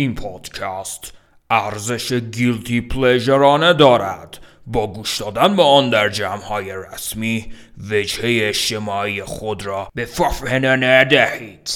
این پادکست ارزش گیلتی پلژرانه دارد. با گوش دادن به آن در جمعهای رسمی وجهه اجتماعی خود را به ففهنه ندهید.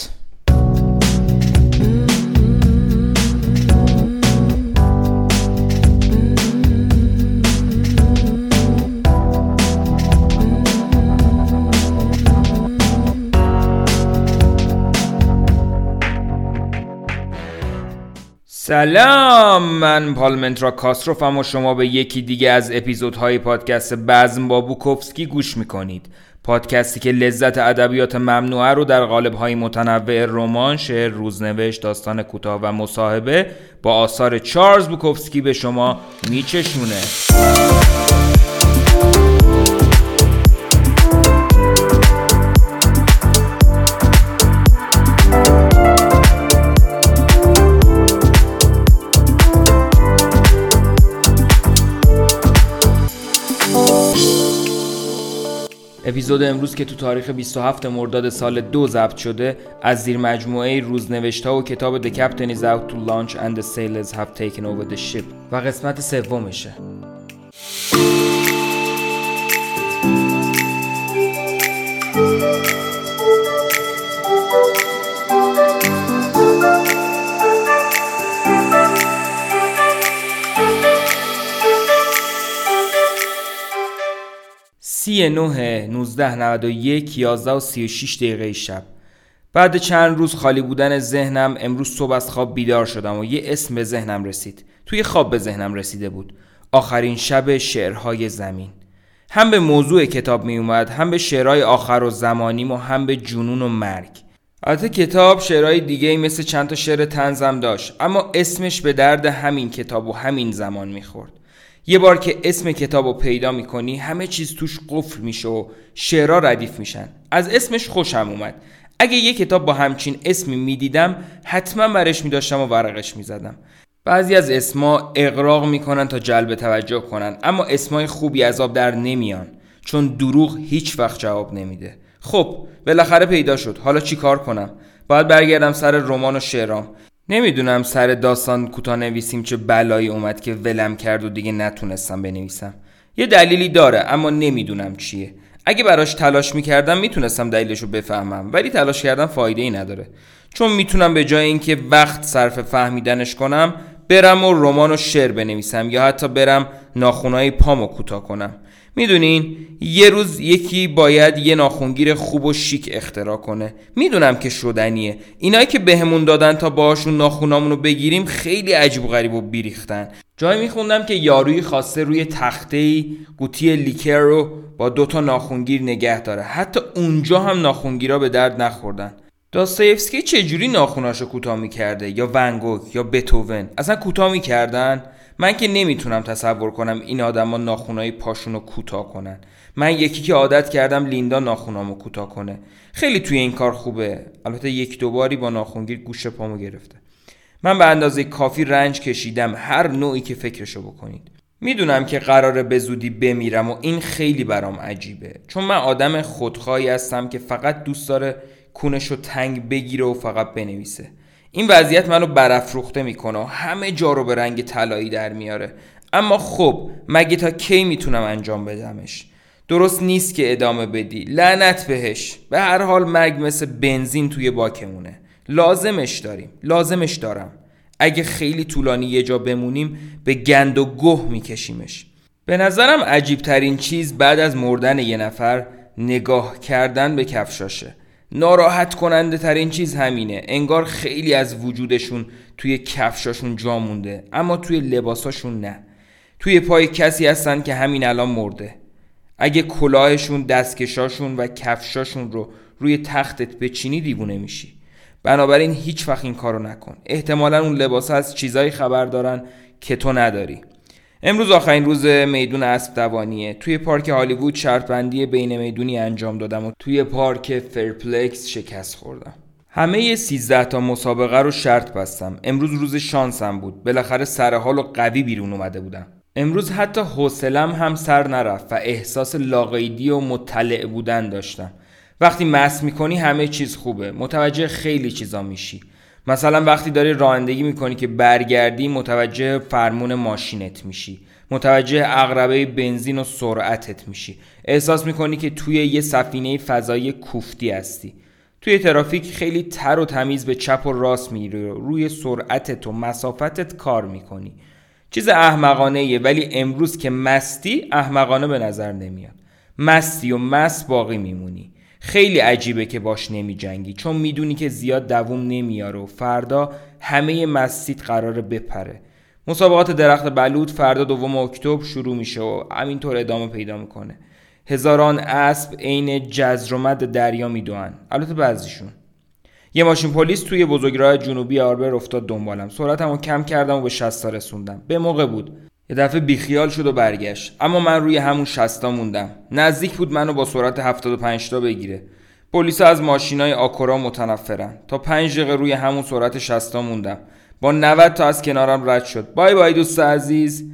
سلام من پالمنترا کاستروفم و شما به یکی دیگه از اپیزودهای پادکست بزم با بوکوفسکی گوش می‌کنید. پادکستی که لذت ادبیات ممنوعه رو در قالب‌های متنوع رمان، شعر، روزنوشت، داستان کوتاه و مصاحبه با آثار چارلز بوکوفسکی به شما میچشونه. اپیزود امروز که تو تاریخ 27 مرداد سال دو ضبط شده از زیر مجموعه روزنوشت ها و کتاب The Captain is out to launch and the sailors have taken over the ship. و قسمت سومشه. نه 19 91 11 و 36 دقیقه شب. بعد چند روز خالی بودن ذهنم امروز صبح از خواب بیدار شدم و یه اسم به ذهنم رسید. توی خواب به ذهنم رسیده بود. آخرین شب شعرهای زمین. هم به موضوع کتاب می اومد هم به شعرهای آخر و زمانیم و هم به جنون و مرگ. البته کتاب شعرهای دیگه مثل چند تا شعر تنزم داشت اما اسمش به درد همین کتاب و همین زمان می‌خورد یه بار که اسم کتاب رو پیدا می‌کنی همه چیز توش قفل میشه و شعرها ردیف میشن. از اسمش خوشم اومد. اگه یه کتاب با همچین اسمی می‌دیدم حتما برش میداشتم و ورقش می‌زدم. بعضی از اسما اقراق می‌کنن تا جلب توجه کنن اما اسمای خوبی از آب در نمیان چون دروغ هیچ وقت جواب نمیده. خب بالاخره پیدا شد. حالا چی کار کنم؟ باید برگردم سر رمان و شعرام. نمی‌دونم سر داستان کوتاه نویسیم چه بلایی اومد که ولم کرد و دیگه نتونستم بنویسم. یه دلیلی داره اما نمی‌دونم چیه. اگه براش تلاش می‌کردم می‌تونستم دلیلش رو بفهمم ولی تلاش کردم فایده ای نداره. چون می‌تونم به جای اینکه وقت صرف فهمیدنش کنم برم و رمان و شعر بنویسم یا حتی برم ناخونای پامو کوتاه کنم. می‌دونین یه روز یکی باید یه ناخونگیر خوب و شیک اختراع کنه. می‌دونم که شدنیه. اینایی که بهمون دادن تا باشون ناخونامون رو بگیریم خیلی عجیب و غریب و بیریختن. جایی میخوندم که یاروی خواسته روی تخته قوطی لیکر رو با دوتا ناخونگیر نگه داره. حتی اونجا هم ناخونگیرا به درد نخوردن. داستایفسکی چجوری ناخوناشو کوتاه می‌کرده؟ یا ونگوک یا بتوون اصلا کوتاه می‌کردن؟ من که نمی‌تونم تصور کنم این آدما ناخونای پاشونو کوتاه کنن. من یکی که عادت کردم لیندا ناخونامو کوتاه کنه. خیلی توی این کار خوبه. البته یک دوباری با ناخونگیر گوش پامو گرفته. من به اندازه کافی رنج کشیدم هر نوعی که فکرشو بکنید. می‌دونم که قراره به زودی بمیرم و این خیلی برام عجیبه. چون من آدم خودخواهی هستم که فقط دوست داره کونشو تنگ بگیره و فقط بنویسه. این وضعیت منو برافروخته می‌کنه. همه جا رو به رنگ طلایی در میاره. اما خب مگه تا کی می‌تونم انجام بدمش؟ درست نیست که ادامه بدی. لعنت بهش. به هر حال مرگ مثل بنزین توی باکمونه. لازمش داریم. لازمش دارم. اگه خیلی طولانی یه جا بمونیم به گند و گه میکشیمش. به نظرم عجیب ترین چیز بعد از مردن یه نفر نگاه کردن به کفشاشه. ناراحت کننده ترین چیز همینه. انگار خیلی از وجودشون توی کفشاشون جا مونده اما توی لباساشون نه. توی پای کسی هستن که همین الان مرده. اگه کلاهشون دستکشاشون و کفشاشون رو روی تختت بچینی دیوونه میشی. بنابراین هیچ وقت این کارو نکن. احتمالا اون لباس از چیزایی خبر دارن که تو نداری. امروز آخرین روز میدون اسب دوانیه توی پارک هالیوود شرط بندی بین می‌دونی انجام دادم و توی پارک فرپلکس شکست خوردم. همه 13 تا مسابقه رو شرط بستم. امروز روز شانسم بود. بالاخره سر حال و قوی بیرون اومده بودم. امروز حتی حوصلم هم سر نرفت و احساس لاقیدی و مطلع بودن داشتم. وقتی مس می‌کنی همه چیز خوبه. متوجه خیلی چیزا میشی. مثلا وقتی داری رانندگی می‌کنی که برگردی متوجه فرمون ماشینت میشی. متوجه اقربه بنزین و سرعتت میشی. احساس می‌کنی که توی یه سفینه فضایی کوفتی هستی. توی ترافیک خیلی تر و تمیز به چپ و راست میری روی سرعتت و مسافتت کار می‌کنی. چیز احمقانه ولی امروز که مستی احمقانه به نظر نمیاد. مستی و مست باقی میمونی. خیلی عجیبه که باش نمی جنگی چون می‌دونی که زیاد دووم نمیاره و فردا همه مستیت قراره بپره. مسابقات درخت بلود فردا دوم اکتبر شروع میشه و همینطور ادامه پیدا می‌کنه. هزاران اسب عین جزرومد دریا میدوئن البته بعضیشون. یه ماشین پلیس توی بزرگراه جنوبی آربر افتاد دنبالم. سرعتمو کم کردم و به شستا رسوندم. به موقع بود. یه دفعه بیخیال شد و برگشت. اما من روی همون شستا موندم. نزدیک بود منو با سرعت 75 تا بگیره. پلیس از ماشینای آکورا متنفرن. تا 5 دقیقه روی همون سرعت 60 موندم. با 90 تا از کنارم رد شد. بای بای دوست عزیز.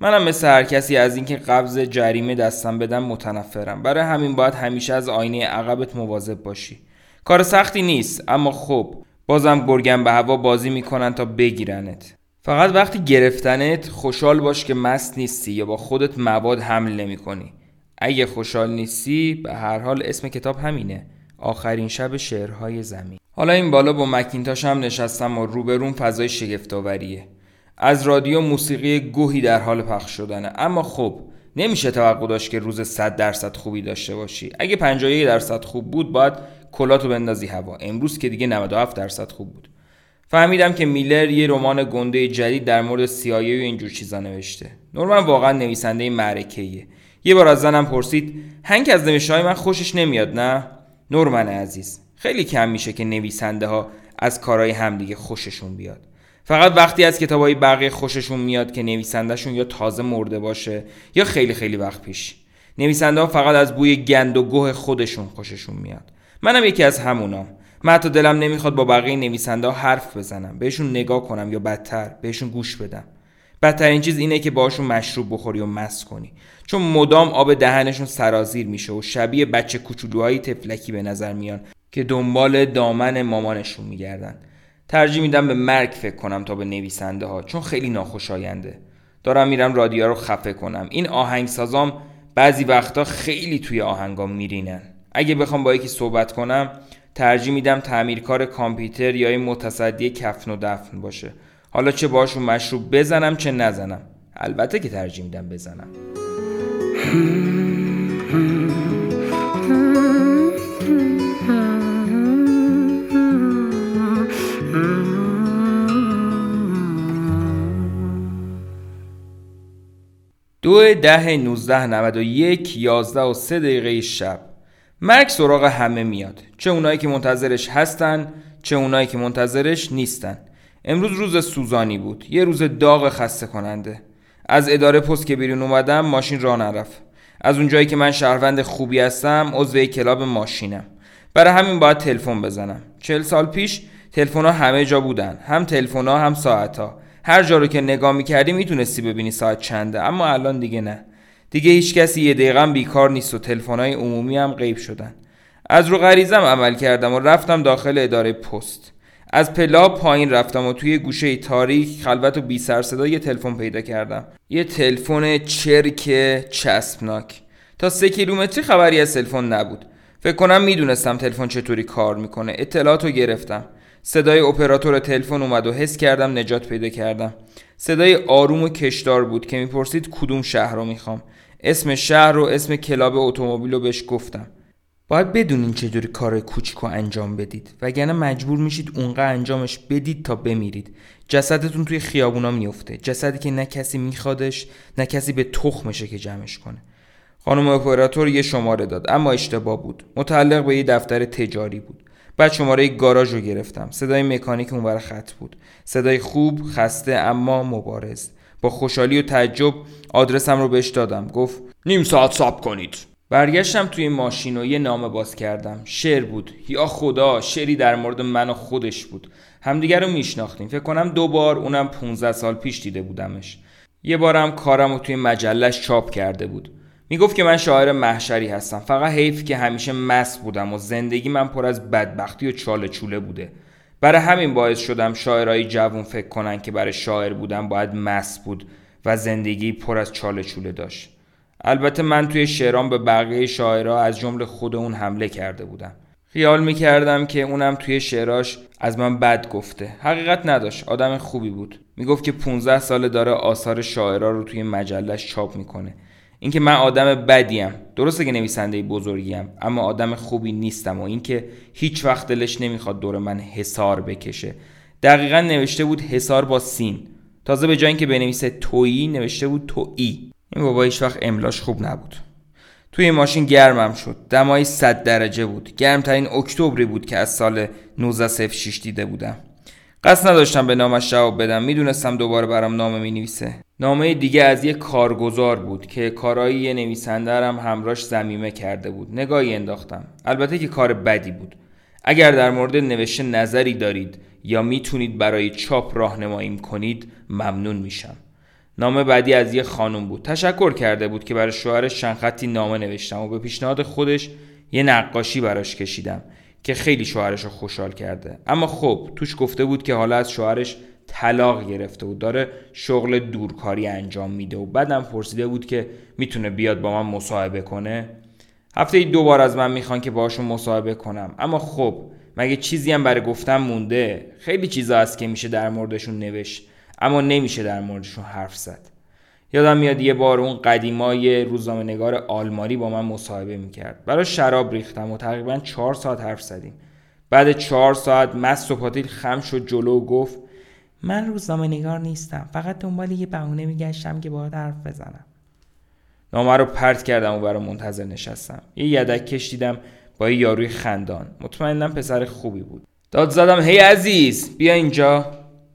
منم مثل هر کسی از اینکه قبض جریمه دستم بدم متنفرم. برای همین باید همیشه از آینه عقبت مواظب باشی. کار سختی نیست اما خب بازم گرگم به هوا بازی می‌کنن تا بگیرنت. فقط وقتی گرفتنت خوشحال باش که مست نیستی یا با خودت مواد حمل نمی کنی. اگه خوشحال نیستی به هر حال اسم کتاب همینه. آخرین شب شعرهای زمین. حالا این بالا با مکینتاش هم نشستم و روبرون فضای شگفتآوریه. از رادیو موسیقی گوهی در حال پخش شدنه. اما خب نمیشه توقع داشت که روز 100 درصد خوبی داشته باشی. اگه 51 درصد خوب بود باید کلاتو بندازی هوا. امروز که دیگه 97 درصد خوب بود. فهمیدم که میلر یه رمان گنده جدید در مورد سیایی و اینجور چیزا نوشته. نورمن واقعا نویسنده معرکه‌ایه. یه بار از زنم پرسید هنگ از نوشته من خوشش نمیاد نه؟ نورمن عزیز خیلی کم میشه که نویسنده ها از کارهای همدیگه خوششون بیاد. فقط وقتی از کتابای بقیه خوششون میاد که نویسندهشون یا تازه مرده باشه یا خیلی خیلی وقت پیش. نویسنده ها فقط از بوی گند و گوه خودشون خوششون میاد. منم یکی از همونام. من حتی دلم نمی‌خواد با بقیه نویسنده حرف بزنم. بهشون نگاه کنم یا بدتر بهشون گوش بدم. بدترین چیز اینه که باشون مشروب بخوری و مست کنی. چون مدام آب دهنشون سرازیر میشه و شبیه بچه کوچولوهای تفلکی به نظر میان که دنبال دامن مامانشون میگردن. ترجیح میدم به مرگ فکر کنم تا به نویسنده ها چون خیلی ناخوشاینده. دارم میرم رادیو رو خفه کنم. این آهنگسازام بعضی وقتا خیلی توی آهنگام میرینن. اگه بخوام با یکی صحبت کنم ترجیح میدم تعمیرکار کامپیوتر یا این متصدی کفن و دفن باشه. حالا چه باشون مشروب بزنم چه نزنم. البته که ترجیح میدم بزنم. دو ده نوزده نود و یک یازده و سه دقیقه شب. مرگ سراغ همه میاد. چه اونایی که منتظرش هستن چه اونایی که منتظرش نیستن. امروز روز سوزانی بود. یه روز داغ خسته کننده. از اداره پست که بیرون اومدم ماشین راه نرفت. از اونجایی که من شهروند خوبی هستم عضو کلاب ماشینم. برای همین باید تلفن بزنم. چل سال پیش تلفن همه جا بودن. هم تلفن هم ساعت ها هر جا رو که نگاه می‌کردی می‌تونستی ببینی ساعت چنده. اما الان دیگه نه. دیگه هیچ کسی یه دقیقه بیکار نیست و تلفن‌های عمومی هم غیب شدن. از رو غریزم عمل کردم و رفتم داخل اداره پست. از پلا پایین رفتم و توی گوشه تاریک خلوت و بی سر صدا یه تلفن پیدا کردم. یه تلفن چرک چسبناک. تا سه کیلومتری خبری از تلفن نبود. فکر کنم می‌دونستم تلفن چطوری کار می‌کنه. اطلاعات رو گرفتم. صدای اپراتور تلفن اومد و حس کردم نجات پیدا کردم. صدای آروم و کشدار بود که می‌پرسید کدوم شهر رو می‌خوام. اسم شهر و اسم کلاب اتومبیل رو بهش گفتم. باید بدونین چجوری کار کوچیک انجام بدید. وگرنه مجبور میشید اونقدر انجامش بدید تا بمیرید. جسدتون توی خیابونا میفته جسدی که نه کسی میخوادش نه کسی به تخمشه که جمعش کنه. خانم اپراتور یه شماره داد اما اشتباه بود. متعلق به یه دفتر تجاری بود. بعد شماره گاراژ رو گرفتم. صدای مکانیک اونور خط بود. صدای خوب خسته اما مبارز. با خوشحالی و تعجب آدرسم رو بهش دادم. گفت نیم ساعت صبر کنید. برگشتم توی ماشین و یه نامه باز کردم. شعر بود. یا خدا شعری در مورد من و خودش بود. همدیگر رو میشناختیم. فکر کنم دو بار اونم 15 سال پیش دیده بودمش. یه بارم کارم رو توی مجلش چاپ کرده بود. می‌گفت که من شاعر محشری هستم. فقط حیف که همیشه مست بودم و زندگی من پر از بدبختی و چاله چوله بوده. برای همین باعث شدم شاعرای جوون فکر کنن که برای شاعر بودن باید مس بود و زندگی پر از چاله چوله داشت. البته من توی شعرام به بقیه شاعرها از جمله خود اون حمله کرده بودم. خیال می‌کردم که اونم توی شعراش از من بد گفته. حقیقت نداشت آدم خوبی بود. می‌گفت که 15 ساله داره آثار شاعرها رو توی مجلش چاپ می‌کنه. اینکه من آدم بدیم. درسته که نویسنده بزرگیم اما آدم خوبی نیستم و اینکه هیچ وقت دلش نمی‌خواد دور من حسار بکشه. دقیقا نوشته بود حسار با سین. تازه به جای اینکه بنویسه تویی نوشته بود تویی. این بابا هیچ وقت املاش خوب نبود. توی ماشین گرمم شد. دمای 100 درجه بود. گرمترین اکتبری بود که از سال 1906 دیده بودم. قصد نداشتم به نامش جواب بدم. می‌دونستم دوباره برام نامه می نویسه نامه دیگه از یه کارگزار بود که کارایی یه نویسنده هم همراش زمیمه کرده بود. نگاهی انداختم. البته که کار بدی بود. اگر در مورد نوشته نظری دارید یا می‌تونید برای چاپ راهنماییم کنید ممنون میشم. نامه بعدی از یه خانم بود. تشکر کرده بود که برای شوهرش چند خطی نامه نوشتم و به پیشنهاد خودش یه نقاشی براش کشیدم. که خیلی شوهرش رو خوشحال کرده. اما خب توش گفته بود که حالا از شوهرش طلاق گرفته و داره شغل دورکاری انجام میده و بعدم پرسیده بود که می‌تونه بیاد با من مصاحبه کنه. هفته دو بار از من می‌خوان که باشون مصاحبه کنم. اما خب مگه چیزی هم برای گفتم مونده؟ خیلی چیزا هست که میشه در موردشون نوشت اما نمیشه در موردشون حرف زد. یادم میاد یه بار اون قدیمای روزنامه نگار آلمانی با من مصاحبه می‌کرد. برای شراب ریختم و تقریبا چهار ساعت حرف زدیم. بعد چهار ساعت مست و پاتیل خم شد جلو و گفت من روزنامه نگار نیستم فقط دنبال یه بهونه میگشتم که باهات حرف بزنم. نامه رو پرت کردم و برای منتظر نشستم. یه یدک کش دیدم با یه یاروی خندان. مطمئنم پسر خوبی بود. داد زدم هی عزیز بیا اینجا.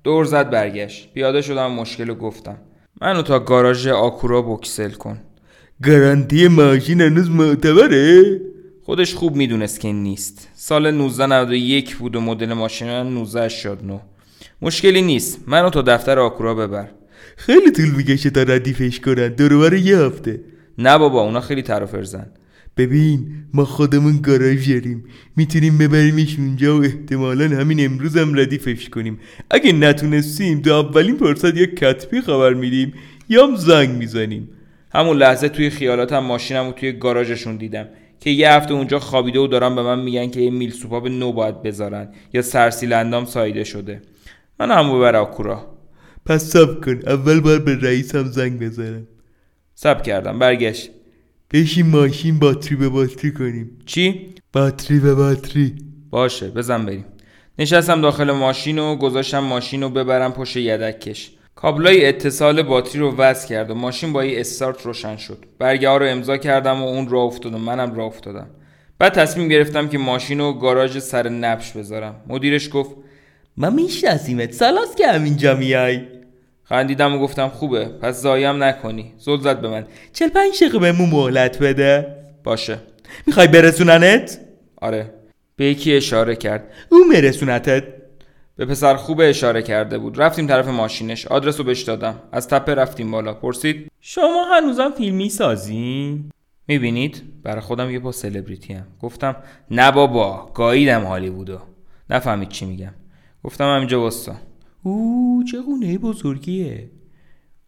دور زد برگشت. پیاده شدم مشکل گفتم. منو تا گاراژ آکورا بکسل کن. گارانتی ماشین هنوز معتبره؟ خودش خوب می‌دونست که نیست. سال 1991 بود و مدل ماشین 1989 مشکلی نیست. منو تا دفتر آکورا ببر. خیلی طول می‌کشه تا ردیفش کنن. دروبر یه هفته نه بابا اونا خیلی طرف ارزن ببین ما خودمون گاراژ داریم. می‌تونیم ببریمش اونجا و احتمالا همین امروز هم ردیفش کنیم. اگه نتونستیم تو اولین فرصت یک کتبی خبر میدیم یا هم زنگ می‌زنیم. همون لحظه توی خیالاتم ماشینم و توی گاراژشون دیدم که یه هفته اونجا خوابیده و دارن به من میگن که یه میل سوپاب نو باید بذارن یا سرسیلندام سایده شده. من هم ببر آکورا. پس سب کن. اول باید به رئیسم زنگ بزنم. سب کردم. برگشت. بشین ماشین باتری به باتری کنیم. چی؟ باتری به باتری. باشه بزن بریم. نشستم داخل ماشین و گذاشتم ماشین رو ببرم پشت یدک کش. کابلای اتصال باتری رو وصل کرد و ماشین با یه استارت روشن شد. برگه ها رو امضا کردم و اون راه افتادم منم راه افتادم. بعد تصمیم گرفتم که ماشین رو گاراژ سر نبش بذارم. مدیرش گفت ما میشناسیمت. سالاست که همینجا میای؟ خندیدم و گفتم خوبه پس زایم نکنی. زل زد به من. 45 دقیقه بهمون مهلت بده. باشه. می‌خوای برسوننت؟ آره. به یکی اشاره کرد. اون مرسونتت به پسر خوبه اشاره کرده بود. رفتیم طرف ماشینش. آدرس رو بهش دادم. از تپه رفتیم بالا. پرسید شما هنوزم فیلمی سازین؟ می‌بینید؟ برای خودم یه پا سلبریتی هم گفتم نه بابا گاییدم هالیوودو. نفهمید چی میگم. گفتم همینجا وستا او چه خونه بزرگیه.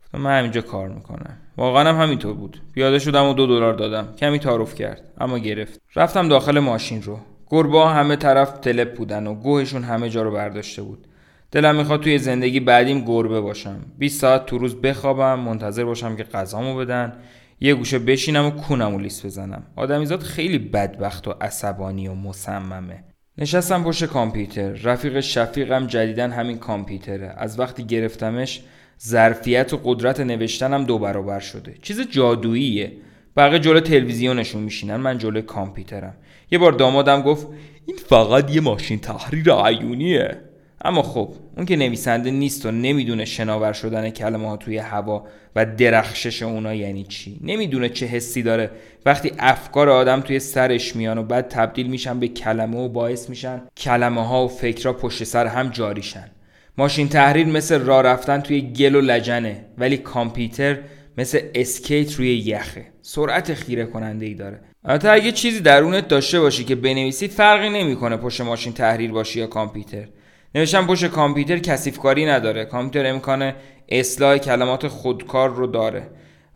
گفتم من همینجا کار می‌کنم. واقعا هم همینطور بود. پیاده شدم و دو دلار دادم. کمی تعارف کرد اما گرفت. رفتم داخل ماشین رو. گربه همه طرف تلپ بودن و گوهشون همه جا رو برداشته بود. دلم می‌خواد توی زندگی بعدیم گربه باشم. 20 ساعت تو روز بخوابم منتظر باشم که غذامو بدن یه گوشه بشینم و کونمو لیس بزنم. آدمیزاد خیلی بدبخت و عصبانی و مصممه. نشستم پشت کامپیوتر. رفیق شفیقم جدیدن همین کامپیوتره. از وقتی گرفتمش ظرفیت و قدرت نوشتنم دو برابر شده. چیز جادوییه. بقیه جلو تلویزیونشون میشینن من جلو کامپیوترم. یه بار دامادم گفت این فقط یه ماشین تحریر عیونیه. اما خب اون که نویسنده نیست و نمی‌دونه شناور شدن کلمه ها توی هوا و درخشش اونا یعنی چی. نمی‌دونه چه حسی داره. وقتی افکار آدم توی سرش میان و بعد تبدیل میشن به کلمه و باعث میشن کلمه ها و فکرها پشت سر هم جاریشن ماشین تحریر مثل راه رفتن توی گل و لجنه ولی کامپیوتر مثل اسکیت روی یخه. سرعت خیره کننده ای داره. البته اگه چیزی درونت داشته باشی که بنویسی فرقی نمی‌کنه پشت ماشین تحریر باشی یا کامپیوتر. نوشتم پشت کامپیوتر کثیفکاری نداره. کامپیوتر امکان اصلاح کلمات خودکار رو داره.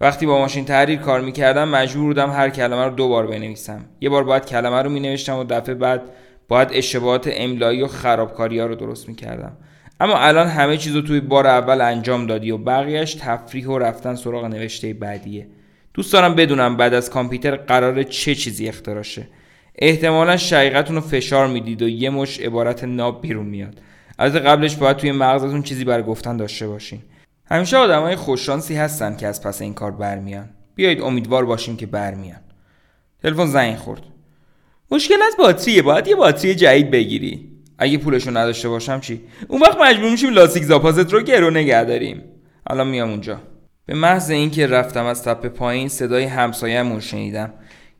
وقتی با ماشین تحریر کار می‌کردم مجبور بودم هر کلمه رو دو بار بنویسم. یه بار باید کلمه رو مینوشتم و دفعه بعد باید اشتباهات املایی و خرابکاری ها رو درست می‌کردم. اما الان همه چیز رو توی بار اول انجام دادی و بقیهش تفریح و رفتن سراغ نوشته بعدیه. دوست دارم بدونم بعد از کامپیوتر قرار چه چیزی اختراع شه احتمالا شقیقتون رو فشار می‌دید و یه مش عبارت ناب بیرون میاد. از قبلش باید توی مغزتون چیزی برای گفتن داشته باشین. همیشه آدمای خوششانسی هستن که از پس این کار برمیان. بیایید امیدوار باشیم که برمیان. تلفن زنگ خورد. مشکل از باتریه باید یه باتری جدید بگیری. اگه پولشو نداشته باشم چی؟ اون وقت مجبور میشیم لاستیک زاپازت رو گرو نگه داریم. الان میام اونجا. به محض اینکه رفتم از تپه پایین صدای همسایه‌مون شنیدم.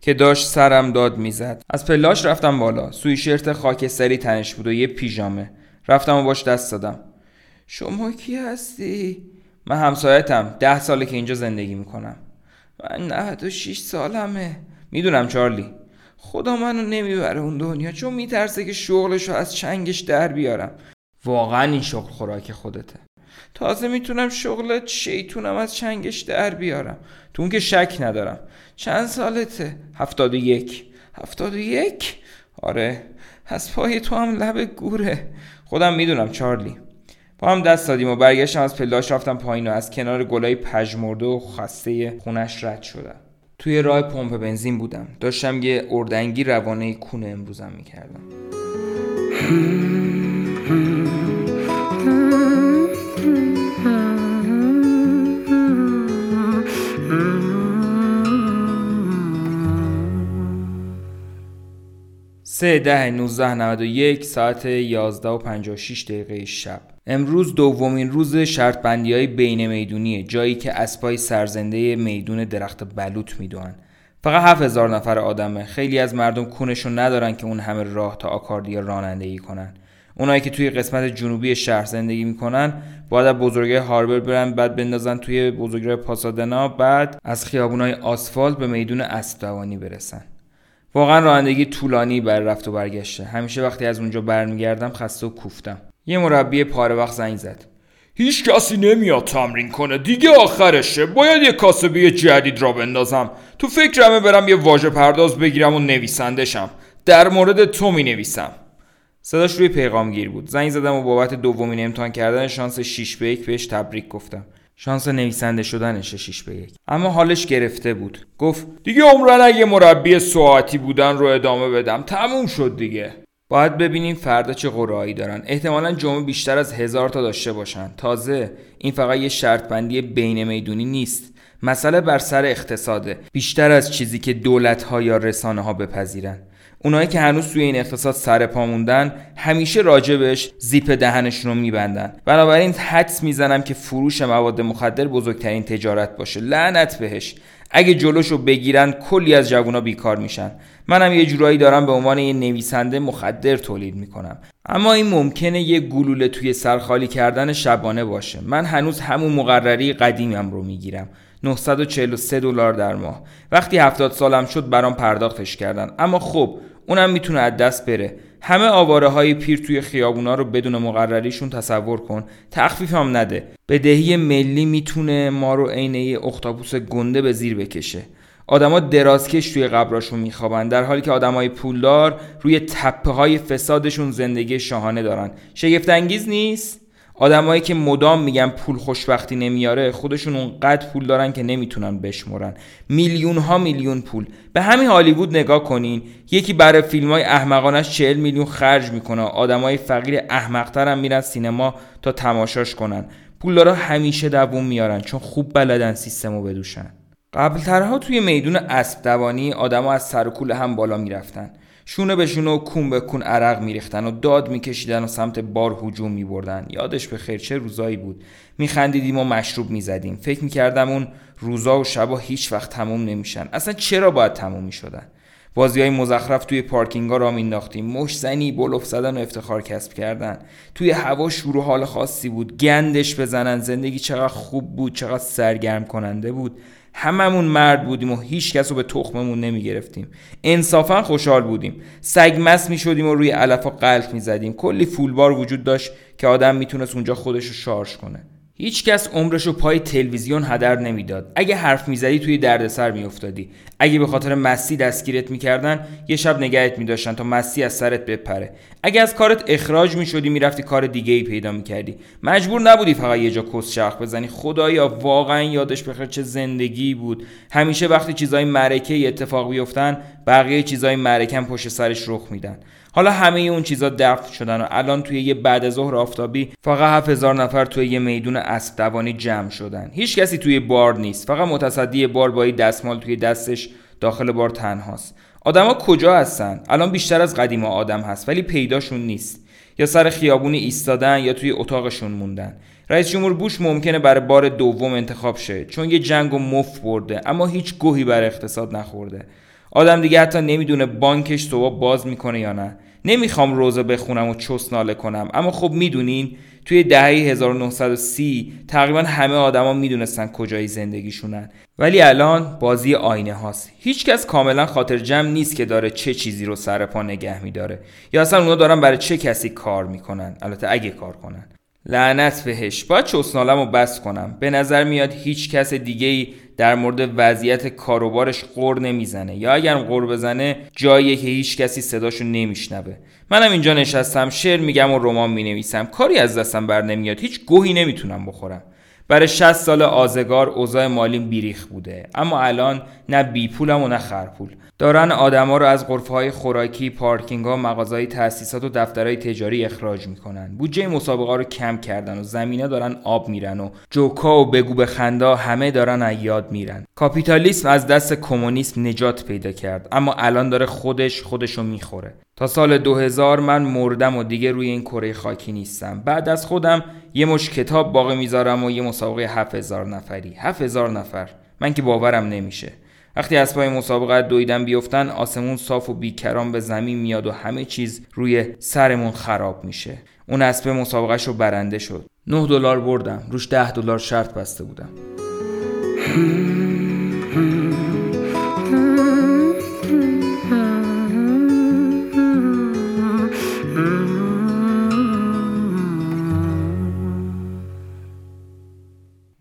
که داشت سرم داد می‌زد. از پلاش رفتم بالا. سوی شرت خاکستری تنش بود و یه پیژامه. رفتم و باش دست دادم. شما کی هستی؟ من همسایتم. ده ساله که اینجا زندگی می‌کنم. من 96 سالمه. می‌دونم چارلی. خدا منو نمی‌بره اون دنیا. چون میترسه که شغلشو از چنگش در بیارم. واقعا این شغل خوراک خودته. تازه می‌تونم شغل شیطونم از چنگش در بیارم. تو اون که شک ندارم. چند سالته؟ هفتاد و یک. هفتاد و یک؟ آره. از پای تو هم لب گوره. خودم می‌دونم چارلی. با هم دست دادیم و برگشتم از پلاش رفتم پایین و از کنار گلای پژمرده و خسته خونش رد شدم. توی راه پمپ بنزین بودم. داشتم یه اردنگی روانه کونه امروزم می‌کردم. سه ده 19 یک ساعت 11 و 56 دقیقه شب. امروز دومین روز شرط بندی های بین میدونیه جایی که اسبای سرزنده میدون درخت بلوط می‌دونن فقط هفت هزار نفر آدمه. خیلی از مردم کونشون ندارن که اون همه راه تا آکاردیا رانندگی کنن. اونایی که توی قسمت جنوبی شهر زندگی می‌کنن باید از بزرگای هاربر برن بعد بندازن توی بزرگراه پاسادنا بعد از خیابونای آسفالت به میدون اسبدوانی برسن. واقعا رانندگی طولانی بر رفت و برگشته. همیشه وقتی از اونجا برمیگردم خسته و کوفتم. یه مربی پاره وقت زنگ زد. هیچ کسی نمیاد تمرین کنه. دیگه آخرشه. باید یه کاسبی جدید را بندازم. تو فکرمه برم یه واژه پرداز بگیرم و نویسندشم در مورد تو می نویسم صداش روی پیغامگیر بود. زنگ زدم و بابت دومین امتحان کردن شانس 6 به 1 بهش تبریک گفتم. شانس نویسنده شدنش 6 به 1 اما حالش گرفته بود. گفت دیگه عمرن اگه مربی ساعتی بودن رو ادامه بدم. تموم شد دیگه. باید ببینیم فردا چه قرایی دارن. احتمالا جمعه بیشتر از هزار تا داشته باشن. تازه این فقط یه شرط بندی بین می‌دونی نیست. مسئله بر سر اقتصاده. بیشتر از چیزی که دولت ها یا رسانه ها بپذیرن. اونایی که هنوز توی این اقتصاد سر پا موندن همیشه راجبش زیپ دهنشون رو میبندن. بنابراین حدس می‌زنم که فروش مواد مخدر بزرگترین تجارت باشه. لعنت بهش. اگه جلوشو بگیرن کلی از جوونا بیکار میشن. منم یه جورایی دارم به عنوان یه نویسنده مخدر تولید می‌کنم. اما این ممکنه یه گلوله توی سرخالی کردن شبانه باشه. من هنوز همون مقرری قدیمم رو می‌گیرم. 943 دلار در ماه. وقتی 70 سالم شد برام پرداختش کردن. اما خب اونم می‌تونه از دست بره. همه آواره های پیر توی خیابونا رو بدون مقرریشون تصور کن. تخفیف هم نده بدهی ملی می‌تونه ما رو عین یه اختاپوس گنده به زیر بکشه. آدما درازکش توی قبراشون میخوابن. در حالی که آدمای پولدار روی تپه های فسادشون زندگی شاهانه دارن. شگفت انگیز نیست؟ آدمایی که مدام میگن پول خوشبختی نمیاره خودشون اونقدر پول دارن که نمی‌تونن بشمرن. میلیون ها میلیون پول. به همین هالیوود نگاه کنین. یکی برای فیلم های احمقانش 40 میلیون خرج می‌کنه. آدمای فقیر احمقتر هم میرن سینما تا تماشاش کنن. پولدارا همیشه دووم میارن چون خوب بلدن سیستمو بدوشن. قبلترها توی میدون اسب دوانی آدما از سر هم بالا می‌رفتن. شونه به شونه و کون به کون عرق میریختن و داد میکشیدن و سمت بار هجوم میبردن. یادش به خیر چه روزایی بود. میخندیدیم و مشروب می‌زدیم. فکر می‌کردم اون روزا و شبا هیچ وقت تموم نمیشن. اصلا چرا باید تموم می‌شدن؟ بازی های مزخرف توی پارکینگ ها را مینداختیم. مش زنی بلوف زدن و افتخار کسب کردن. توی هوا شور و حال خاصی بود. گندش بزنن. زندگی چقدر خوب بود چقدر سرگرم کننده بود. هممون مرد بودیم و هیچ کس رو به تخممون نمی گرفتیم انصافا خوشحال بودیم. سگ مس می شدیم و روی علفا قلط می زدیم کلی فولبار وجود داشت که آدم می‌تونست اونجا خودش رو شارژ کنه. هیچکس عمرش رو پای تلویزیون هدر نمی‌داد. اگه حرف می‌زدی توی دردسر میافتادی. اگه به خاطر مسی دستگیرت می‌کردن یه شب نگهت میداشتن تا مسی از سرت بپره. اگه از کارت اخراج می‌شدی می‌رفتی کار دیگه ای پیدا می‌کردی. مجبور نبودی فقط یه جا کس شرخ بزنی. خدایا واقعا یادش بخیر چه زندگی بود. همیشه وقتی چیزای مرکه اتفاق بیفتن بقیه چیزای مرکم پشت سرش رخ میدن. حالا همه اون چیزا دفن شدن و الان توی یه بعد ظهر آفتابی فقط 7000 نفر توی یه میدون اسب دوانی جمع شدن. هیچ کسی توی بار نیست. فقط متصدی بار با دستمال توی دستش داخل بار تنهاست. آدما کجا هستن؟ الان بیشتر از قدیما آدم هست ولی پیداشون نیست. یا سر خیابونی ایستادن یا توی اتاقشون موندن. رئیس جمهور بوش ممکنه برای بار دوم انتخاب شه چون یه جنگ و مف برده اما هیچ گوهی بر اقتصاد نخورده. آدم دیگه حتی نمی‌دونه بانکش صبح باز می‌کنه یا نه. نمی‌خوام روزه بخونم و چست ناله کنم. اما خب می‌دونین توی دهه 1930 تقریبا همه آدما می‌دونستن کجای زندگیشونن. ولی الان بازی آینه هاست. هیچکس کاملا خاطر جمع نیست که داره چه چیزی رو سر پا نگه میداره. یا اصلا اونا دارن برای چه کسی کار می‌کنن؟ البته اگه کار کنن. لعنت بهش. باید چسنالم رو بس کنم. به نظر میاد هیچ کس دیگه ای در مورد وضعیت کاروبارش قر نمی‌زنه. یا اگر قر بزنه جاییه که هیچ کسی صداشو نمیشنوه. منم اینجا نشستم شعر میگم و رمان می‌نویسم. کاری از دستم بر نمیاد. هیچ گوهی نمی‌تونم بخورم. برای 60 سال آزگار اوضاع مالیم بیریخ بوده اما الان نه بی پولم و نه خرپول دارن آدما رو از غرفه های خوراکی، پارکینگ ها، مغازهای تأسیسات و دفترهای تجاری اخراج می‌کنن. بودجه مسابقه رو کم کردن و زمینه دارن آب میرن و جوکا و بگو به خندا همه دارن یاد میرن. کاپیتالیسم از دست کمونیسم نجات پیدا کرد اما الان داره خودش خودشو می‌خوره. تا سال 2000 من مردم و دیگه روی این کره خاکی نیستم. بعد از خودم یه مش کتاب باقی می‌ذارم و یه مسابقه 7000 نفری. 7000 نفر. من که باورم نمیشه. وقتی اسبای مسابقه دویدن بیفتن آسمون صاف و بیکران به زمین میاد و همه چیز روی سرمون خراب میشه اون اسب مسابقهش رو برنده شد 9 دلار بردم روش 10 دلار شرط بسته بودم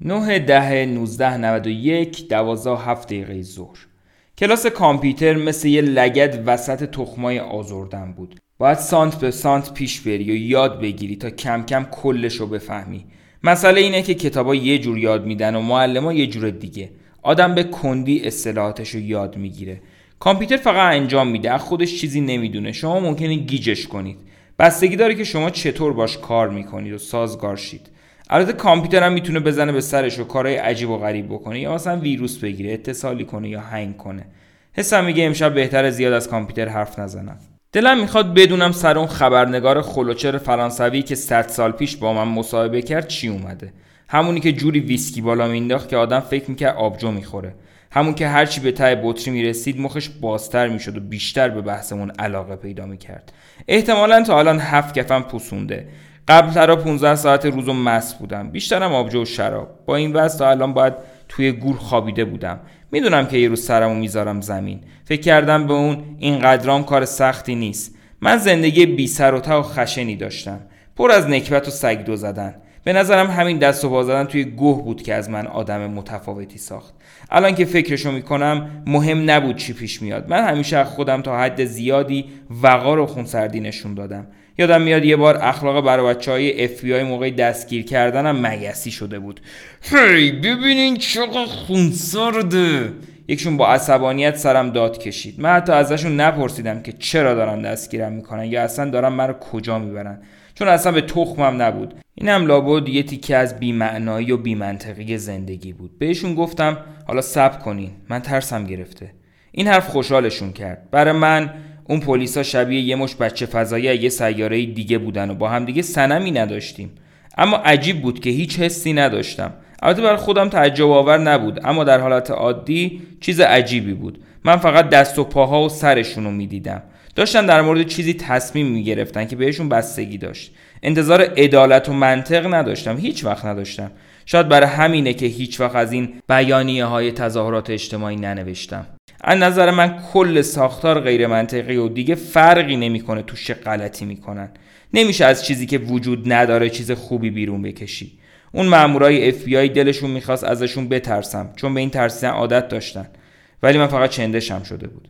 نه ده 19 91 12 7 دقیقه ظهر. کلاس کامپیوتر مثل یه لگد وسط تخمای آزردن بود. باید سانت به سانت پیش بری و یاد بگیری تا کم کم کلش رو بفهمی. مسئله اینه که کتابا یه جور یاد میدن و معلما یه جور دیگه. آدم به کندی اصطلاحاتش رو یاد می‌گیره. کامپیوتر فقط انجام میده از خودش چیزی نمی‌دونه. شما ممکنه گیجش کنید. بستگی داره که شما چطور باش کار می‌کنید و سازگار شید. البته کامپیوتر هم می‌تونه بزنه به سرش و کارهای عجیب و غریب بکنه یا مثلا ویروس بگیره اتصالی کنه یا هنگ کنه. حسم میگه امشب بهتر زیاد از کامپیوتر حرف نزنم. دلم می‌خواد بدونم سر اون خبرنگار خلوچر فرانسوی که 100 سال پیش با من مصاحبه کرد چی اومده. همونی که جوری ویسکی بالا مینداخت که آدم فکر می‌کرد آبجو می‌خوره. همون که هرچی به ته بطری می‌رسید مخش بازتر می‌شد و بیشتر به بحثمون علاقه پیدا می‌کرد. احتمالا تا الان هفت کفم پوسونده. قبل ترا 15 ساعت روز و مست بودم. بیشترم آبجو و شراب. با این وضع تا الان باید توی گور خوابیده بودم. می‌دونم که یه روز سرمو می‌ذارم زمین. فکر کردم به اون این قدرام کار سختی نیست. من زندگی بی سر و تا و خشنی داشتم. پر از نکبت و سگ دو زدن. به نظرم همین دست و پا زدن توی گوه بود که از من آدم متفاوتی ساخت. الان که فکرشو می‌کنم مهم نبود چی پیش میاد. من همیشه خودم تا حد زیادی وقار و خونسردی نشون دادم. یادم میاد یه بار اخلاق برای بچه های آی موقع دستگیر کردنم مگسی شده بود. هی ببینین چقدر خونسرده. یکشون با عصبانیت سرم داد کشید. من حتی ازشون نپرسیدم که چرا دارن دستگیرم می‌کنن یا اصلا دارن من رو کجا می‌برن. چون اصلا به تخمم نبود. اینم لابد یه تیکه از بیمعنایی و بیمنطقی زندگی بود. بهشون گفتم حالا صبر کنین. من ترسم گرفته. این حرف خوشحالشون کرد. برای من اون پلیسا شبیه یه مش بچه فضایی یه سیاره دیگه بودن و با هم دیگه سنمی نداشتیم. اما عجیب بود که هیچ حسی نداشتم. البته برای خودم تعجب آور نبود اما در حالت عادی چیز عجیبی بود. من فقط دست و پاها و سرشون رو می‌دیدم. داشتن در مورد چیزی تصمیم می‌گرفتن که بهشون بستگی داشت. انتظار عدالت و منطق نداشتم هیچ وقت نداشتم. شاید برای همینه که هیچ وقت از این بیانیه های تظاهرات اجتماعی ننوشتم. از نظر من کل ساختار غیر منطقی و دیگه فرقی نمی‌کنه توش چه غلطی می‌کنن. نمیشه از چیزی که وجود نداره چیز خوبی بیرون بکشی. اون مامورای اف بی آی دلشون می‌خواست ازشون بترسم چون به این ترسیدن عادت داشتن. ولی من فقط چندشم شده بود.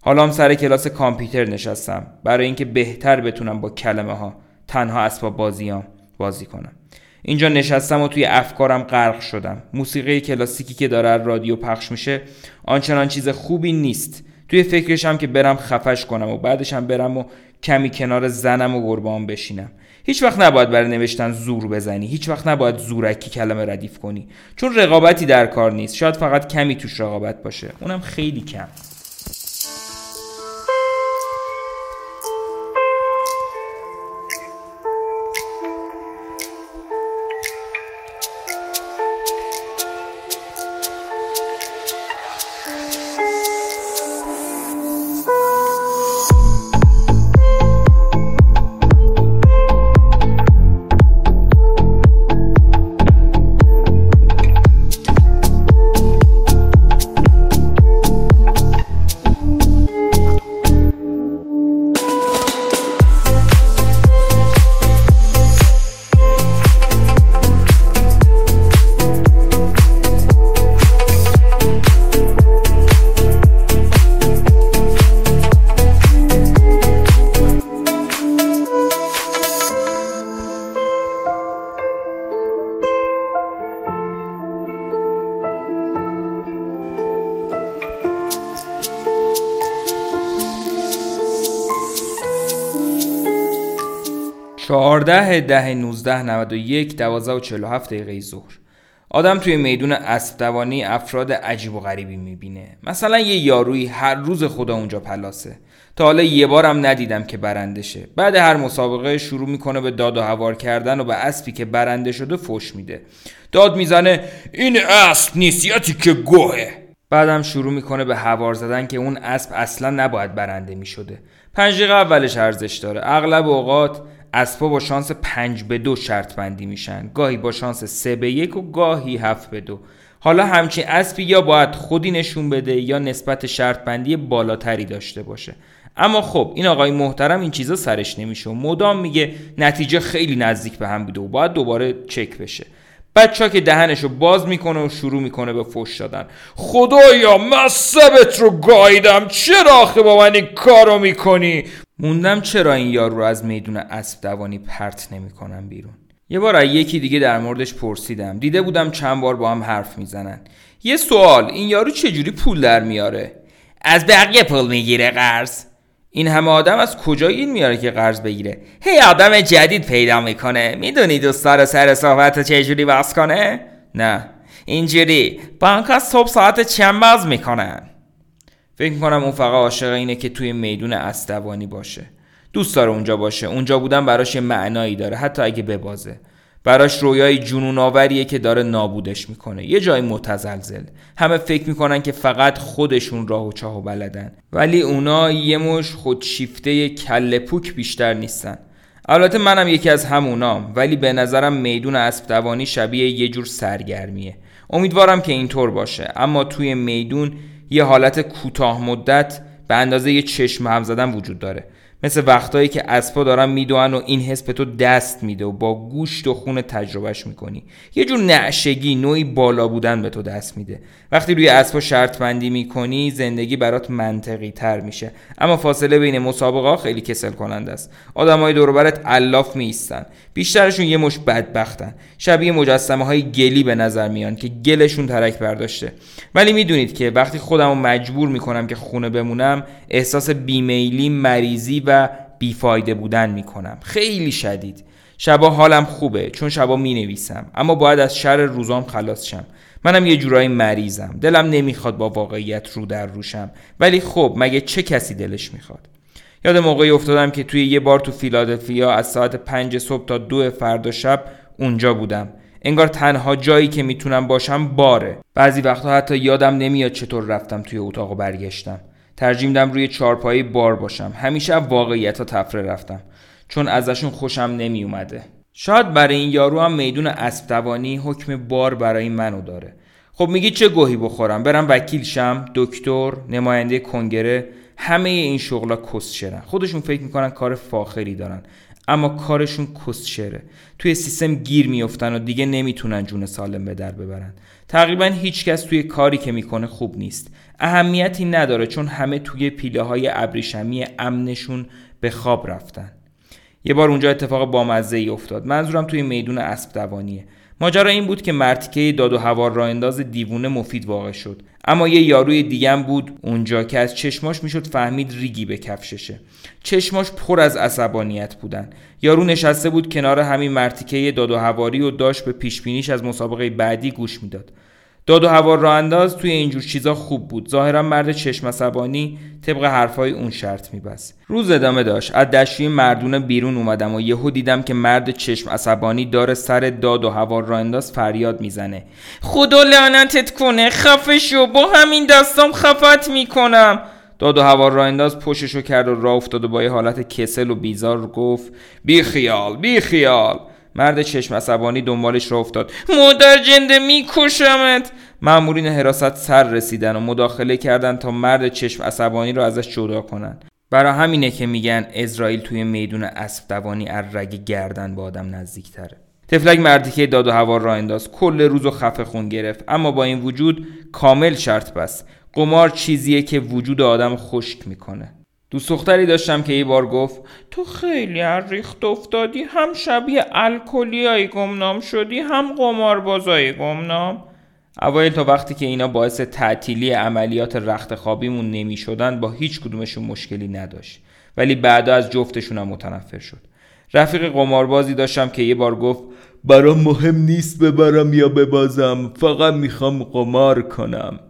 حالا هم سر کلاس کامپیوتر نشستم. برای اینکه بهتر بتونم با کلمه ها تنها اسباب بازیام بازی کنم. اینجا نشستم و توی افکارم غرق شدم. موسیقی کلاسیکی که داره رادیو پخش میشه آنچنان چیز خوبی نیست. توی فکرشم که برم خفش کنم و بعدشم برم و کمی کنار زنم و قربان بشینم. هیچ وقت نباید برای نوشتن زور بزنی. هیچ وقت نباید زورکی کلمه ردیف کنی. چون رقابتی در کار نیست. شاید فقط کمی توش رقابت باشه. اونم خیلی کم. چهارده ده 19 91 12 و 47 دقیقه ظهر. آدم توی میدون اسب دوانی افراد عجیب و غریبی می‌بینه. مثلا یه یارویی هر روز خدا اونجا پلاسه. تا حالا یه بارم ندیدم که برنده شه بعد هر مسابقه شروع می‌کنه به داد و هوار کردن و به اسبی که برنده شده فش میده. داد می‌زنه این اسب نیست که گوهه. بعدم شروع می‌کنه به هوار زدن که اون اسب اصلا نباید برنده می‌شده. دقیقه اولش ارزش داره. اغلب اوقات اسبا با شانس 5 به دو شرط بندی میشن. گاهی با شانس 3 به یک و گاهی 7 به دو. حالا همچین اسبی یا باید خودی نشون بده یا نسبت شرط بندی بالاتری داشته باشه. اما خب این آقای محترم این چیزا سرش نمیشه و مدام میگه نتیجه خیلی نزدیک به هم بوده و باید دوباره چک بشه. بچه که دهنشو باز می‌کنه و شروع می‌کنه به فش دادن. خدایا مصبت رو گاییدم. چرا با من این کارو می‌کنی؟ موندم چرا این یارو رو از میدون اسب دوانی پرت نمی‌کنم بیرون. یه بار از یکی دیگه در موردش پرسیدم. دیده بودم چند بار با هم حرف می‌زنن یه سوال این یارو چجوری پول در میاره؟ از بقیه پول می‌گیره قرض؟ این همه آدم از کجا این میاره که قرض بگیره؟ هی آدم جدید پیدا می‌کنه. می‌دونی دوستا رو سر صحبت چجوری باز کنه؟ نه. اینجوری بانک صبح ساعت چند باز می‌کنن؟ فکر می‌کنم اون فقط عاشق اینه که توی میدون استوانی باشه. دوست داره اونجا باشه. اونجا بودن براش یه معنایی داره. حتی اگه ببازه. براش رویای جنون آوریه که داره نابودش می‌کنه. یه جای متزلزل. همه فکر می‌کنن که فقط خودشون راه و چاه و بلدن. ولی اونا یه مش خودشیفته کله پوک بیشتر نیستن. البته منم یکی از همونام. ولی به نظرم میدون اسب دوانی شبیه یه جور سرگرمیه. امیدوارم که اینطور باشه. اما توی میدون یه حالت کوتاه مدت به اندازه یه چشم هم زدن وجود داره. مثل وقتایی که اسبا دارن میدوئن و این حس به تو دست میده و با گوشت و خون تجربهش می‌کنی. یه جور نعشگی نوعی بالا بودن به تو دست میده. وقتی روی اسبا شرط بندی می‌کنی زندگی برات منطقی تر میشه. اما فاصله بین مسابقه ها خیلی کسل کننده است. آدمای دور برت الاف میستن بیشترشون یه مش بدبختن. شبیه مجسمه های گلی به نظر میان که گلشون ترک برداشته. ولی می‌دونید که وقتی خودم رو مجبور می‌کنم که خونه بمونم احساس بیمیلی مریضی و بیفایده بودن می‌کنم. خیلی شدید. شبا حالم خوبه چون شبا می نویسم اما باید از شر روزام خلاص شم. منم یه جورایی مریضم. دلم نمی‌خواد با واقعیت رو در روشم. ولی خب مگه چه کسی دلش می‌خواد؟ یاد موقعی افتادم که توی یه بار تو فیلادلفیا از ساعت پنج صبح تا دو فردا شب اونجا بودم. انگار تنها جایی که می‌تونم باشم باره. بعضی وقتا حتی یادم نمیاد چطور رفتم توی اتاق و برگشتم. ترجیم دم روی چارپایی بار باشم. همیشه واقعیت ها تفره رفتم. چون ازشون خوشم نمی اومده شاید برای این یارو هم میدون اسب دوانی حکم بار برای منو داره. خب میگی چه گوهی بخورم؟ برم وکیل شم دکتر نماینده کنگره همه این شغلا کسشرن. خودشون فکر می‌کنن کار فاخری دارن. اما کارشون کسشره. توی سیستم گیر میفتن و دیگه نمی‌تونن جون سالم به در ببرن. تقریبا هیچکس توی کاری که می‌کنه خوب نیست. اهمیتی نداره چون همه توی پیله های ابریشمی امنشون به خواب رفتن. یه بار اونجا اتفاق بامزه ای افتاد. منظورم توی میدون اسب دوانیه. ماجرا این بود که مرتیکه داد و هوار را انداز دیوونه مفید واقع شد. اما یه یاروی دیگم بود اونجا که از چشماش می‌شد فهمید ریگی به کفششه. چشماش پر از عصبانیت بودن. یارو نشسته بود کنار همین مرتیکه داد و هواری و داشت به پیشبینیش از مسابقه بعدی گوش می‌داد. داد و هوار را انداز توی اینجور چیزا خوب بود. ظاهرا مرد چشم عصبانی طبق حرفای اون شرط میبست. روز ادامه داشت. از دشوی مردونه بیرون اومدم و یهو دیدم که مرد چشم عصبانی داره سر داد و هوار را انداز فریاد می‌زنه. خدا لعنتت کنه خفه شو با همین دستام خفت می‌کنم. داد و هوار را انداز پششو کرد و راه افتاد و با یه حالت کسل و بیزار گفت بی خیال بی خیال مرد چشم عصبانی دنبالش را افتاد. مادر جنده میکشمت. مامورین حراست سر رسیدن و مداخله کردند تا مرد چشم عصبانی را ازش جدا کنند برای همینه که میگن اسرائیل توی میدون اسب دوانی از رگ گردن به آدم نزدیکتره. تفلک مردی که داد و هوا را انداز کل روز و خفه خون گرفت. اما با این وجود کامل شرط بست قمار چیزیه که وجود آدم خشک می‌کنه. دوست دختری داشتم که یه بار گفت تو خیلی از ریخت افتادی هم شبیه الکلیای گمنام شدی هم قماربازای گمنام. اوایل تا وقتی که اینا باعث تعطیلی عملیات رخت خوابیمون نمی شدن با هیچ کدومشون مشکلی نداشت. ولی بعدا از جفتشون هم متنفر شد. رفیق قماربازی داشتم که یه بار گفت برام مهم نیست ببرم یا ببازم فقط می‌خوام قمار کنم.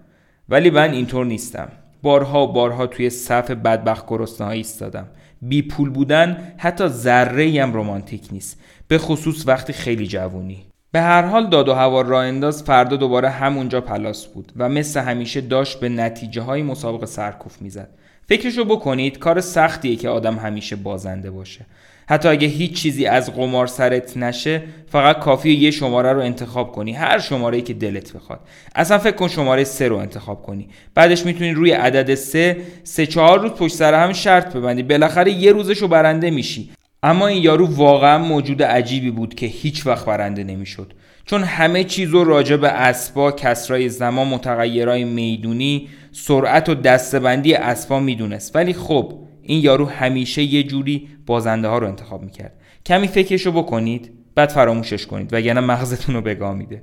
ولی من اینطور نیستم. بارها و بارها توی صف بدبخت گرسنه ایستادم. بی پول بودن حتی ذره هم رمانتیک نیست. به خصوص وقتی خیلی جوونی. به هر حال داد و هوا را انداز فردا دوباره همونجا پلاس بود و مثل همیشه داشت به نتیجه های مسابقه سرکوف می‌زد. فکرشو بکنید کار سختیه که آدم همیشه بازنده باشه. حتی اگه هیچ چیزی از قمار سرت نشه فقط کافی یه شماره رو انتخاب کنی. هر شماره که دلت بخواد. اصلا فکر کن شماره سه رو انتخاب کنی. بعدش می‌تونی روی عدد سه سه چهار روز پشت سر هم شرط ببندی. بالاخره یه روزش رو برنده میشی. اما این یارو واقعا موجود عجیبی بود که هیچ وقت برنده نمی‌شد. چون همه چیز رو راجع به اسبا کسرای زمان متغیرهای می‌دونی سرعت و دستبندی اسبا می‌دونست. ولی خب این یارو همیشه یه جوری بازنده ها رو انتخاب می‌کرد. کمی فکرشو بکنید بعد فراموشش کنید وگرنه مغزتون رو بگاه میده.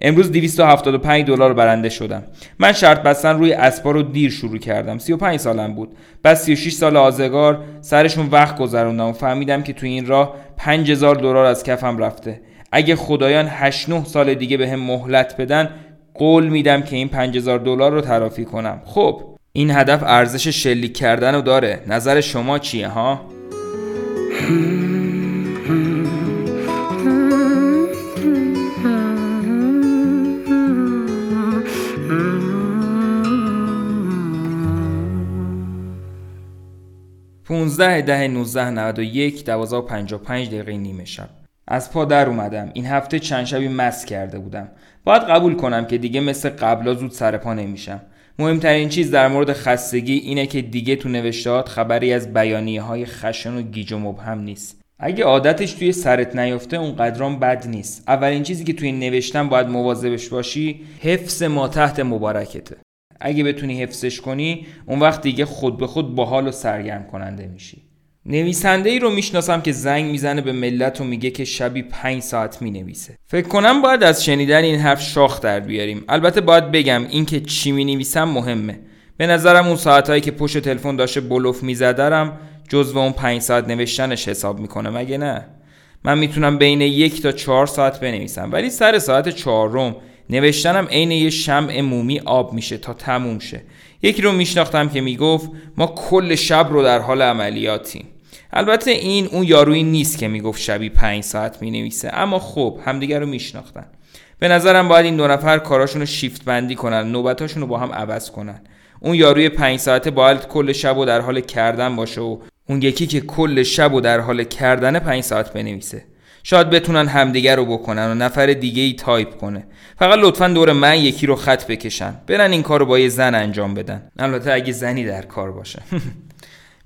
امروز 275 دلار برنده شدم. من شرط بستن روی اسبا رو دیر شروع کردم. 35 سالم بود. بعد 36 سال آزگار سرشون وقت گذروندم و فهمیدم که تو این راه 5000 دلار از کفم رفته. اگه خدایان 8 9 سال دیگه به هم مهلت بدن قول میدم که این 5000 دلار رو ترافی کنم. خب. این هدف ارزش شلیک کردن رو داره. نظر شما چیه ها؟ 15 ده 19 91 12 و 55 دقیقه نیمه شب. از پا در اومدم. این هفته چند شبی مس کرده بودم. باید قبول کنم که دیگه مثل قبلا زود سر پا نمیشم. مهمترین چیز در مورد خستگی اینه که دیگه تو نوشتهات خبری از بیانیه های خشن و گیج و مبهم نیست. اگه عادتش توی سرت نیفته اون قدران بد نیست. اولین چیزی که توی نوشتن باید مواظبش باشی حفظ ما تحت مبارکته. اگه بتونی حفظش کنی اون وقت دیگه خود به خود باحال و سرگرم کننده میشی. نویسنده ای رو می‌شناسم که زنگ می‌زنه به ملت و میگه که شبی پنج ساعت می‌نویسه. فکر کنم باید از شنیدن این حرف شاخ در بیاریم. البته باید بگم اینکه چی می‌نویسم مهمه. به نظرم اون ساعتهایی که پشت تلفن داشته بلوف میزدرم جزو اون پنج ساعت نوشتنش حساب می‌کنه. مگه نه؟ من می‌تونم بین یک تا چهار ساعت بنویسم. ولی سر ساعت چهارم نوشتنم عین یه شمع مومی آب میشه تا تموم شه. یکی رو میشناختم که می‌گفت ما کل شب رو در حال عملیاتیم. البته این اون یارویی نیست که می‌گفت شبی پنج ساعت می‌نویسه. اما خب همدیگر رو میشناختن. به نظرم باید این دو نفر کاراشون رو شیفت بندی کنن نوبتاشون رو با هم عوض کنن. اون یاروی پنج ساعته باید کل شب و در حال کردن باشه و اون یکی که کل شب و در حال کردن پنج ساعت بنویسه. شاید بتونن همدیگر رو بکنن و نفر دیگه ای تایپ کنه. فقط لطفا دور من یکی رو خط بکشن. برن این کار رو با یه زن انجام بدن. البته اگه زنی در کار باشه.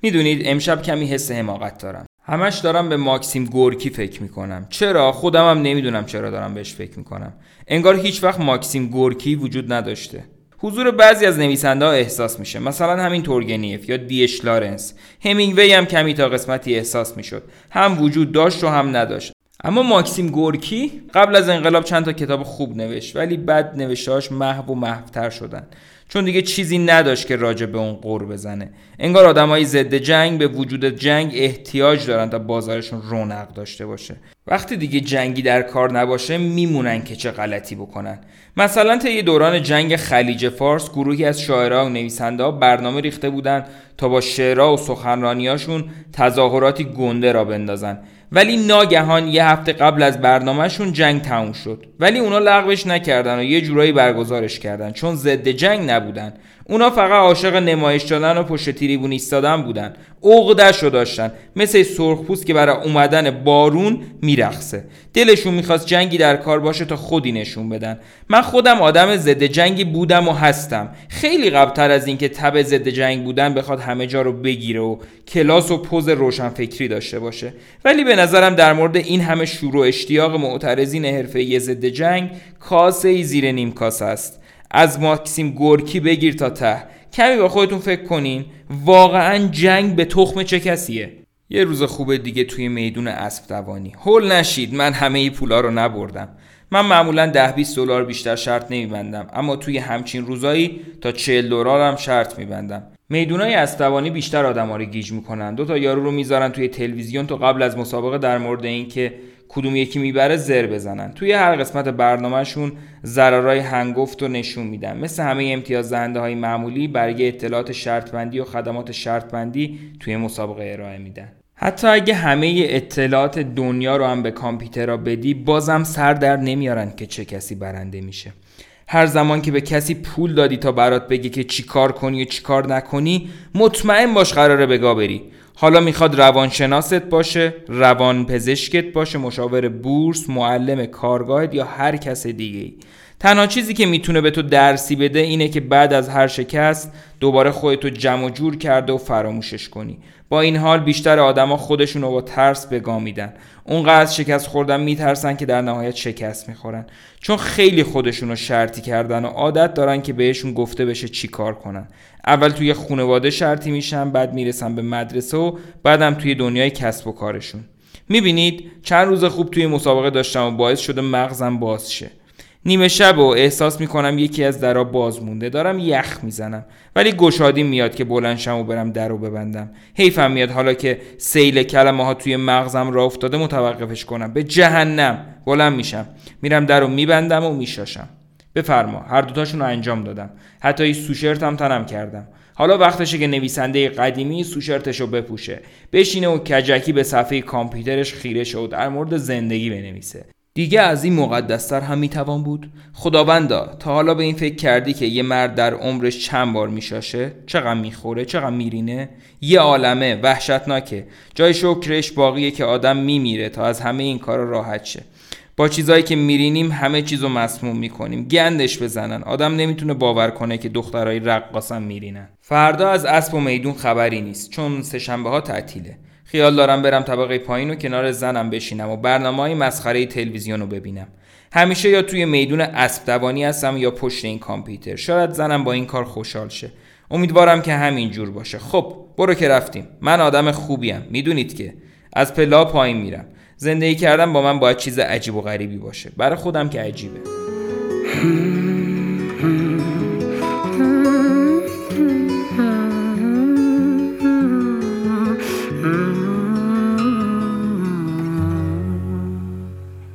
می‌دونید امشب کمی حس حماقت دارم. همش دارم به ماکسیم گورکی فکر می‌کنم. چرا؟ خودم هم نمی‌دونم چرا دارم بهش فکر می‌کنم. انگار هیچ وقت ماکسیم گورکی وجود نداشته. حضور بعضی از نویسنده ها احساس میشه. مثلا همین تورگنیف یا دیش لارنس. همینگوی هم کمی تا قسمتی احساس می‌شد. هم وجود داشت و هم نداشت. اما ماکسیم گورکی قبل از انقلاب چند تا کتاب خوب نوشت ولی بعد نوشتهاش محو و محوتر شدن. چون دیگه چیزی نداشت که راجع به اون قور بزنه. انگار آدمای ضد جنگ به وجود جنگ احتیاج دارن تا بازارشون رونق داشته باشه. وقتی دیگه جنگی در کار نباشه میمونن که چه غلطی بکنن. مثلا طی دوران جنگ خلیج فارس گروهی از شاعرها و نویسنده برنامه ریخته بودن تا با شعرها و سخنرانیاشون تظاهراتی گنده را بندازن. ولی ناگهان یه هفته قبل از برنامهشون جنگ تموم شد. ولی اونا لغوش نکردن و یه جورایی برگزارش کردن. چون ضد جنگ نبودن. اونا فقط عاشق نمایش دادن و پشت تریبون ایستادن بودن. عقدش رو داشتن. مثل سرخپوست که برای اومدن بارون میرخصه دلشون می‌خواست جنگی در کار باشه تا خودی نشون بدن. من خودم آدم ضد جنگی بودم و هستم. خیلی قبلتر از اینکه تب ضد جنگ بودن بخواد همه جا رو بگیره و کلاس و پوز روشنفکری داشته باشه. ولی به نظرم در مورد این همه شور و اشتیاق معترضین حرفه ضد جنگ کاسه ای زیر نیم کاسه است. از ماکسیم گورکی بگیر تا ته. کمی با خودتون فکر کنین. واقعا جنگ به تخم چه کسیه؟ یه روز خوب دیگه توی میدون اسب دوانی. هول نشید. من همه ای پولا رو نبردم. من معمولا ده 20 دلار بیشتر شرط نمیبندم. اما توی همچین روزایی تا 40 دلار هم شرط میبندم. میدونای اسبدوانی بیشتر آدما رو گیج می‌کنن. دو تا یارو رو می‌ذارن توی تلویزیون تا قبل از مسابقه در مورد اینکه کدوم یکی می‌بره زر بزنن. توی هر قسمت برنامهشون ضررهای هنگفت رو نشون میدن. مثل همه امتیاز دهنده های معمولی برای اطلاعات شرط بندی و خدمات شرط بندی توی مسابقه ارائه میدن. حتی اگه همه اطلاعات دنیا رو هم به کامپیوترها بدی بازم سر در نمیارن که چه کسی برنده میشه. هر زمان که به کسی پول دادی تا برات بگه که چی کار کنی و چی کار نکنی مطمئن باش قراره بگا بری. حالا می‌خواد روانشناست باشه روان پزشکت باشه مشاور بورس معلم کارگاهت یا هر کس دیگه تنها چیزی که می‌تونه به تو درسی بده اینه که بعد از هر شکست دوباره خودتو جمع و جور کرده و فراموشش کنی. با این حال بیشتر آدما خودشون رو با ترس به گام میدن. اونقدر شکست خوردن میترسن که در نهایت شکست می‌خورن. چون خیلی خودشون رو شرطی کردن و عادت دارن که بهشون گفته بشه چی کار کنن. اول توی خانواده شرطی میشن بعد می‌رسن به مدرسه و بعدم توی دنیای کسب و کارشون. می‌بینید چند روز خوب توی مسابقه داشتم و باعث شده مغزم باز شه. نیمه شب و احساس می‌کنم یکی از درا باز مونده. دارم یخ می‌زنم. ولی گشادی میاد که بلنشم و برم در رو ببندم. حیفم میاد. حالا که سیل کلمه ها توی مغزم را افتاده متوقفش کنم. به جهنم. بلند میشم. میرم در رو میبندم و میشاشم. بفرما. هر دوتاشون رو انجام دادم. حتی سوشرت هم تنم کردم. حالا وقتشه که نویسنده قدیمی سوشرتش رو بپوشه. بشینه و کجکی به صفحه کامپیوترش خیره شد در مورد زندگی بنویسه. دیگه از این مقدستر هم می‌توان بود. خداوندا تا حالا به این فکر کردی که یه مرد در عمرش چند بار میشاشه؟ چقدر می‌خوره؟ چقدر میرینه؟ یه عالمه وحشتناکه. جای شکرش باقیه که آدم میمیره تا از همه این کار راحت شه. با چیزایی که میرینیم همه چیزو مسموم می‌کنیم. گندش بزنن. آدم نمی‌تونه باور کنه که دخترای رقاصم میرینن. فردا از اسب و میدون خبری نیست چون سهشنبه ها تعطیله. خیال دارم برم طبقه پایین و کنار زنم بشینم و برنامه های مسخره تلویزیون رو ببینم. همیشه یا توی میدون اسب دوانی هستم یا پشت این کامپیوتر. شاید زنم با این کار خوشحال شه. امیدوارم که همین جور باشه. خب برو که رفتیم. من آدم خوبیم. می‌دونید که از پلا پایین میرم. زندگی کردن با من باید چیز عجیب و غریبی باشه. برای خودم که عجیبه.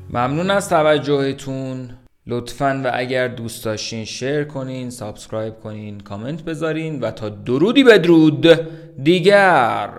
ممنون از توجهتون. لطفا و اگر دوست داشتین share کنین subscribe کنین کامنت بذارین و تا درودی بدرود دیگر.